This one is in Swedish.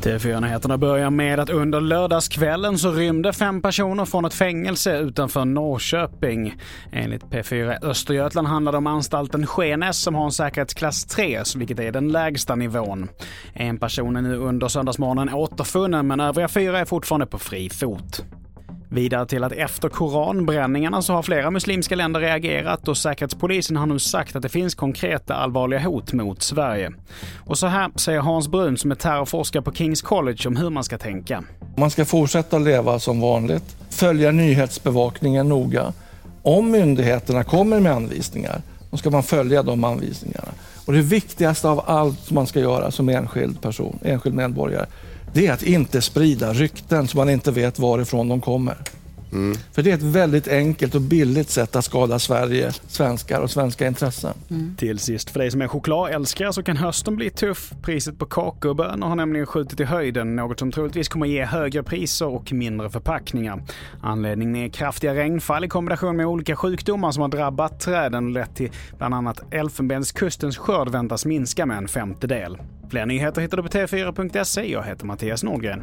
TV4-nyheterna börjar med att under lördagskvällen så rymde fem personer från ett fängelse utanför Norrköping. Enligt P4 Östergötland handlar det om anstalten Skenäs som har en säkerhetsklass 3, vilket är den lägsta nivån. En person är nu under söndagsmorgonen återfunnen men övriga fyra är fortfarande på fri fot. Vidare till att efter koranbränningarna så har flera muslimska länder reagerat och Säkerhetspolisen har nu sagt att det finns konkreta allvarliga hot mot Sverige. Och så här säger Hans Brun som är terrorforskare på Kings College om hur man ska tänka. Man ska fortsätta leva som vanligt, följa nyhetsbevakningen noga. Om myndigheterna kommer med anvisningar, då ska man följa de anvisningarna. Och det viktigaste av allt man ska göra som enskild person, enskild medborgare, det är att inte sprida rykten så man inte vet varifrån de kommer. Mm. För det är ett väldigt enkelt och billigt sätt att skada Sverige, svenskar och svenska intressen. Mm. Till sist, för dig som är chokladälskare så kan hösten bli tuff. Priset på kakaobönor har nämligen skjutit i höjden, något som troligtvis kommer ge högre priser och mindre förpackningar. Anledningen är kraftiga regnfall i kombination med olika sjukdomar som har drabbat träden och lett till bland annat Elfenbenskustens skörd väntas minska med en femtedel. Fler nyheter hittar du på tv4.se. Jag heter Mattias Nordgren.